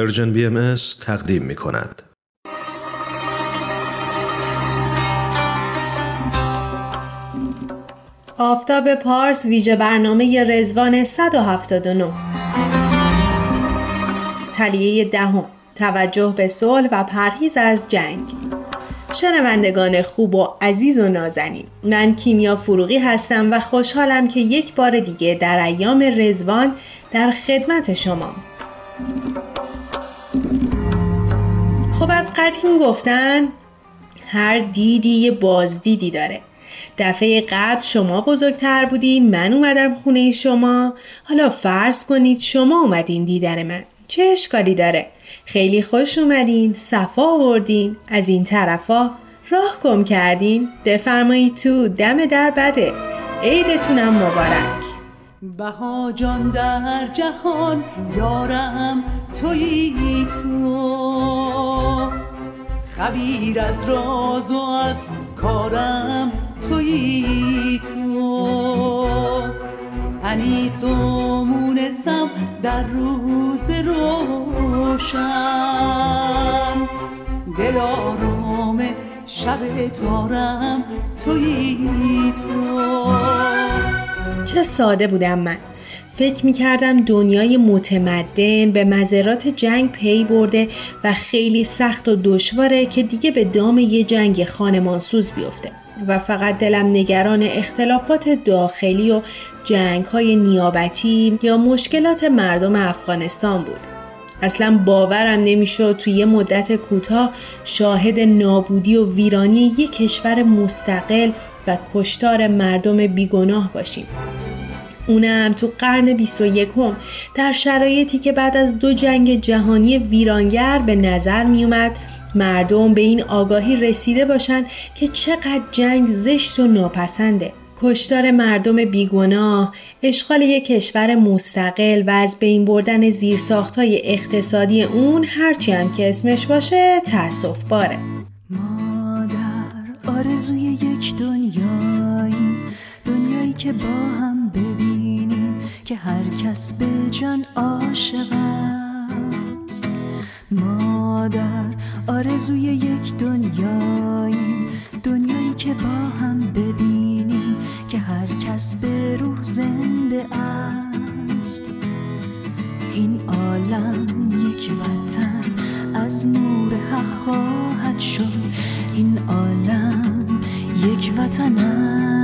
Persian BM تقدیم می کند. آفتاب پارس ویژه برنامه رضوان 179 طلیعه دهم توجه به صلح و پرهیز از جنگ. شنوندگان خوب و عزیز و نازنین من کیمیا فروغی هستم و خوشحالم که یک بار دیگه در ایام رضوان در خدمت شما. خب از قدیم گفتن هر دیدی یه بازدیدی داره. دفعه قبل شما بزرگتر بودین من اومدم خونه شما. حالا فرض کنید شما اومدین دیدن من. چه اشکالی داره؟ خیلی خوش اومدین صفا آوردین از این طرفا راه گم کردین. بفرمایید تو دم در بده. عیدتونم مبارک. بها جان در جهان یارم تویی تو. خبیر از راز و از کارم تویی تو. انیس و مونسم در روز روشن. دل آرام شب تارم تویی تو. چه ساده بودم من فکر می کردم دنیای متمدن به مذرات جنگ پی برده و خیلی سخت و دشواره که دیگه به دام یه جنگ خانمانسوز بیفته و فقط دلم نگران اختلافات داخلی و جنگ های نیابتی یا مشکلات مردم افغانستان بود. اصلا باورم نمی‌شد توی یه مدت کوتاه شاهد نابودی و ویرانی یک کشور مستقل و کشتار مردم بیگناه باشیم. اونم تو قرن 21 هم در شرایطی که بعد از دو جنگ جهانی ویرانگر به نظر می اومد مردم به این آگاهی رسیده باشند که چقدر جنگ زشت و ناپسنده. کشتار مردم بیگناه، اشغال یک کشور مستقل و از بین بردن زیرساختهای اقتصادی اون هرچی هم که اسمش باشه تأصف باره. ما در آرزوی یک دنیایی دنیایی که با هم ببینیم که هر کس به جان عاشق است. ما در آرزوی یک دنیایی. دنیایی که با هم ببینیم که هر کس به روح زنده است. این عالم یک وطن از نور حق خواهد شد. این عالم یک وطن است.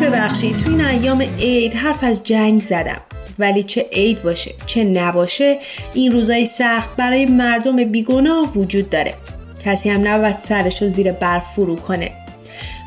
ببخشید تو این ایام عید حرف از جنگ زدم. ولی چه عید باشه چه نباشه این روزای سخت برای مردم بیگناه وجود داره. کسی هم نباید سرش رو زیر برف فرو کنه.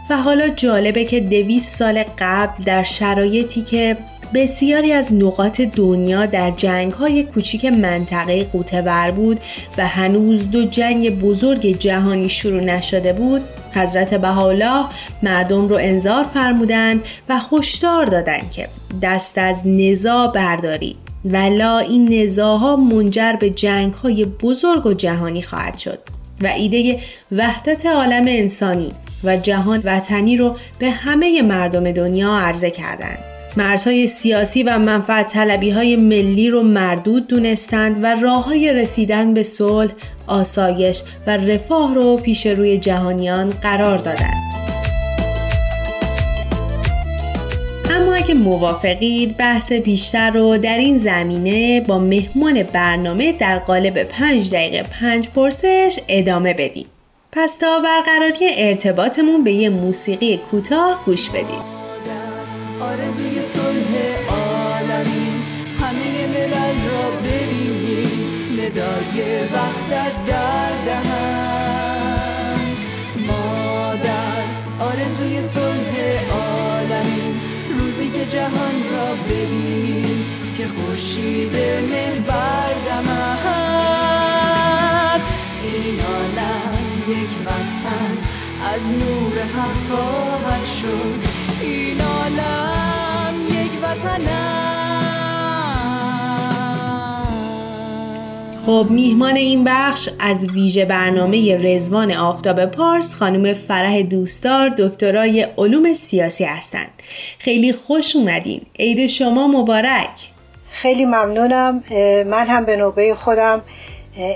و حالا جالبه که دویست سال قبل در شرایطی که بسیاری از نقاط دنیا در جنگ های کوچیک منطقه قوتور بود و هنوز دو جنگ بزرگ جهانی شروع نشده بود حضرت بهاءالله مردم رو انذار فرمودند و هشدار دادند که دست از نزا بردارید ولا این نزاها منجر به جنگ های بزرگ و جهانی خواهد شد و ایده وحدت عالم انسانی و جهان وطنی رو به همه مردم دنیا عرضه کردند. مرزهای سیاسی و منفعت طلبی های ملی رو مردود دونستند و راه های رسیدن به صلح، آسایش و رفاه رو پیش روی جهانیان قرار دادند. اما اگه موافقید بحث بیشتر رو در این زمینه با مهمان برنامه در قالب پنج دقیقه پنج پرسش ادامه بدیم. پس تا برقراری ارتباطمون به یه موسیقی کوتاه گوش بدید. ندای وحدت در دهن. مادر آرزوی صلح عالمی. روزی که جهان را ببینیم که خورشید مهر بردمد این عالم یک وطن از نور حق خواهد شد. این عالم یک وطن خب میهمان این بخش از ویژه برنامه رزوان آفتاب پارس خانم فرح دوستار دکترای علوم سیاسی هستند. خیلی خوش اومدین. عید شما مبارک. خیلی ممنونم من هم به نوبه خودم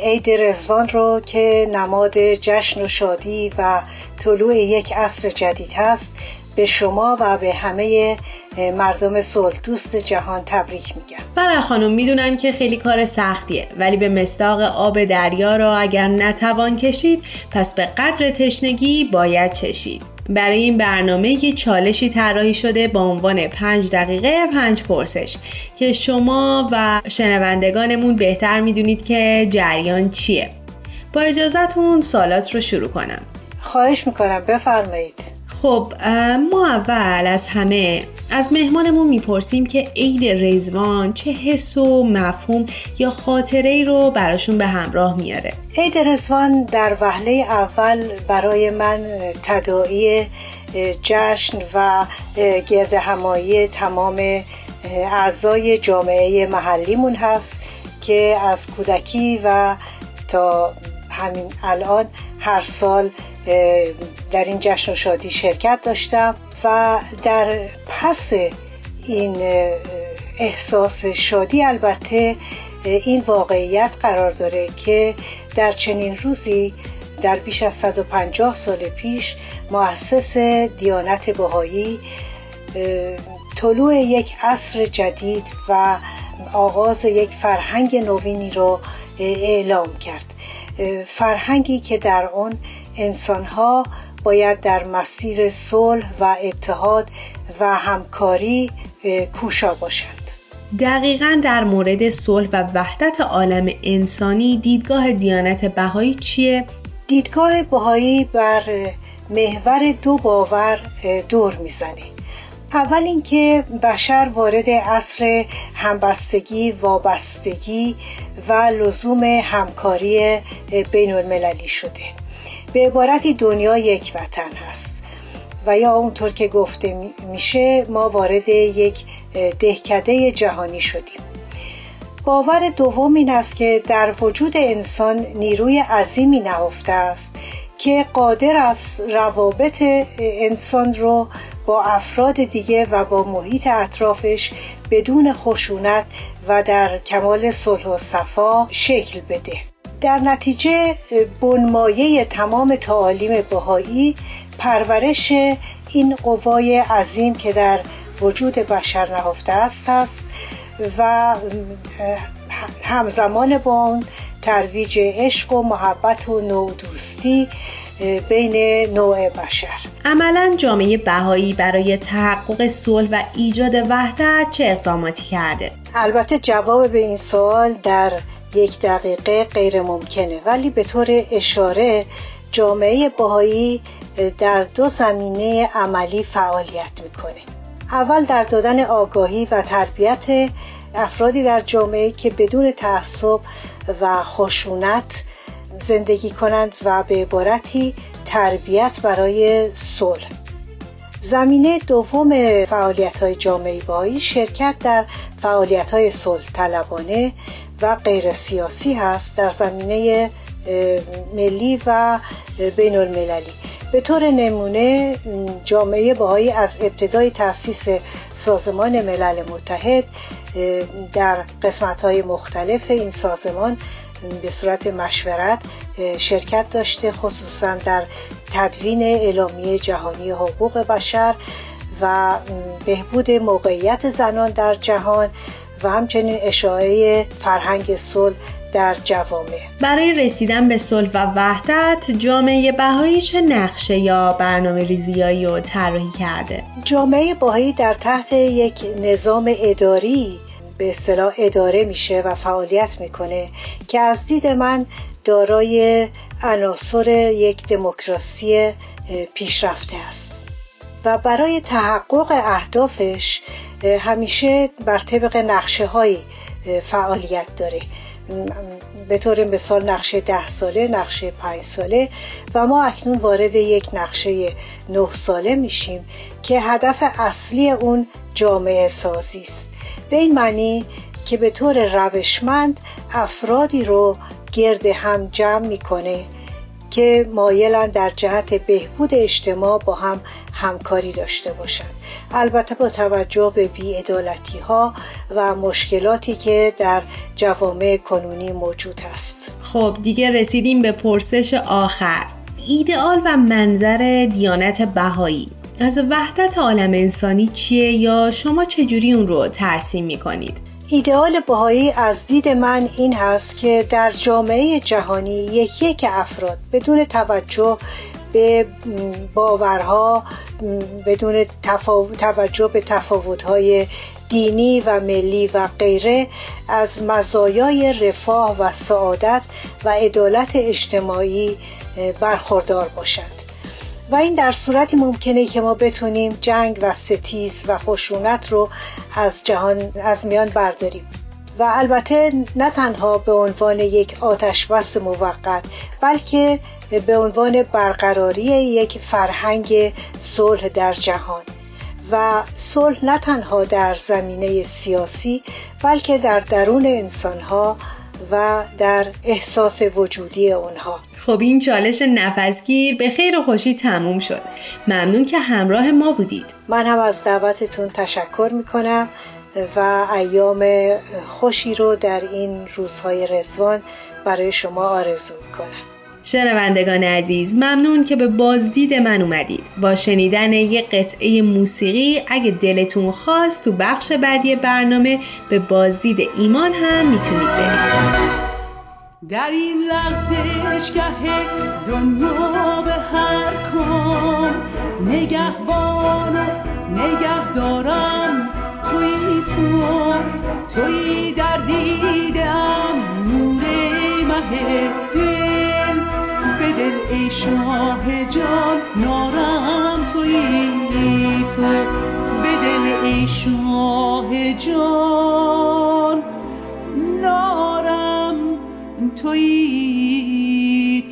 عید رزوان رو که نماد جشن و شادی و طلوع یک عصر جدید هست به شما و به همه مردم صلح دوست جهان تبریک میگم. برای خانم می‌دونم که خیلی کار سختیه ولی به مستاق آب دریا را اگر نتوان کشید پس به قدر تشنگی باید چشید. برای این برنامه یه چالشی طراحی شده با عنوان پنج دقیقه پنج پرسش. که شما و شنوندگانمون بهتر می‌دونید که جریان چیه. با اجازتون سالات رو شروع کنم. خواهش می‌کنم بفرمایید. خب ما اول از همه از مهمانمون می‌پرسیم که عید ریزوان چه حس و مفهوم یا خاطره ای رو براشون به همراه میاره؟ عید رزوان در وهله اول برای من تداعی جشن و گرد همایی تمام اعضای جامعه محلیمون هست که از کودکی و تا همین الان هر سال در این جشن و شادی شرکت داشتم و در پس این احساس شادی البته این واقعیت قرار داره که در چنین روزی در بیش از 150 سال پیش مؤسس دیانت بهایی طلوع یک عصر جدید و آغاز یک فرهنگ نوینی رو اعلام کرد. فرهنگی که در آن انسانها باید در مسیر صلح و اتحاد و همکاری کوشا باشند دقیقا در مورد صلح و وحدت عالم انسانی دیدگاه دیانت بهایی چیه؟ دیدگاه بهایی بر محور دو باور دور می‌زنه اول اینکه بشر وارد عصر همبستگی وابستگی و لزوم همکاری بین المللی شده. به عبارتی دنیا یک وطن هست و یا اونطور که گفته میشه ما وارد یک دهکده جهانی شدیم. باور دوم این است که در وجود انسان نیروی عظیمی نهفته است که قادر است روابط انسان رو با افراد دیگه و با محیط اطرافش بدون خشونت و در کمال صلح و صفا شکل بده. در نتیجه بنمایه تمام تعالیم بهایی پرورش این قوای عظیم که در وجود بشر نهفته است است و همزمان با اون ترویج عشق و محبت و نودوستی بین نوع بشر عملا جامعه بهایی برای تحقق صلح و ایجاد وحدت چه اقداماتی کرده؟ البته جواب به این سوال در یک دقیقه غیر ممکنه ولی به طور اشاره جامعه باهایی در دو زمینه عملی فعالیت می‌کنه اول در دادن آگاهی و تربیت افرادی در جامعه که بدون تعصب و خشونت زندگی کنند و به عبارتی تربیت برای صلح. زمینه دوم فعالیت های جامعه باهایی شرکت در فعالیت های صلح طلبانه و غیر سیاسی هست در زمینه ملی و بین المللی به طور نمونه جامعه باهایی از ابتدای تأسیس سازمان ملل متحد در قسمت های مختلف این سازمان به صورت مشورت شرکت داشته خصوصا در تدوین اعلامیه جهانی حقوق بشر و بهبود موقعیت زنان در جهان و همچنین اشاعه فرهنگ صلح در جوامع. برای رسیدن به صلح و وحدت جامعه بهایی چه نقشه یا برنامه ریزیایی رو طراحی کرده؟ جامعه بهایی در تحت یک نظام اداری به اصطلاح اداره میشه و فعالیت می‌کنه که از دید من دارای عناصر یک دموکراسی پیشرفته است. و برای تحقق اهدافش همیشه بر طبق نقشه های فعالیت داره. به طور مثال نقشه ده ساله نقشه پنج ساله و ما اکنون وارد یک نقشه نه ساله میشیم که هدف اصلی اون جامعه سازی است. به این معنی که به طور روشمند افرادی رو گرد هم جمع می‌کنه که مایلن در جهت بهبود اجتماع با هم همکاری داشته باشند البته با توجه به بیعدالتی ها و مشکلاتی که در جوامع کنونی موجود است. خب دیگه رسیدیم به پرسش آخر. ایدئال و منظر دیانت بهایی. از وحدت عالم انسانی چیه یا شما چجوری اون رو ترسیم می‌کنید؟ ایدئال بهایی از دید من این هست که در جامعه جهانی یک یک افراد بدون توجه به باورها بدون توجه به تفاوتهای دینی و ملی و غیره از مزایای رفاه و سعادت و عدالت اجتماعی برخوردار باشند و این در صورتی ممکنه که ما بتونیم جنگ و ستیز و خشونت رو از جهان از میان برداریم. و البته نه تنها به عنوان یک آتش بس موقت بلکه به عنوان برقراری یک فرهنگ صلح در جهان. و صلح نه تنها در زمینه سیاسی بلکه در درون انسانها و در احساس وجودی اونها. خب این چالش نفسگیر به خیر و خوشی تموم شد. ممنون که همراه ما بودید. من هم از دعوتتون تشکر می‌کنم و ایام خوشی رو در این روزهای رزوان برای شما آرزو می‌کنم. شنوندگان عزیز ممنون که به بازدید من اومدید. با شنیدن یه قطعه موسیقی اگه دلتون خواست تو بخش بعدی برنامه به بازدید ایمان هم می‌تونید برید. در این لحظه دنیا به هر کام نگهبان نگه دارم توی تو توی در دیدم نور مه دل. به دل ای شاه جان نارم توی تو. به دل ای شاه جان نارم توی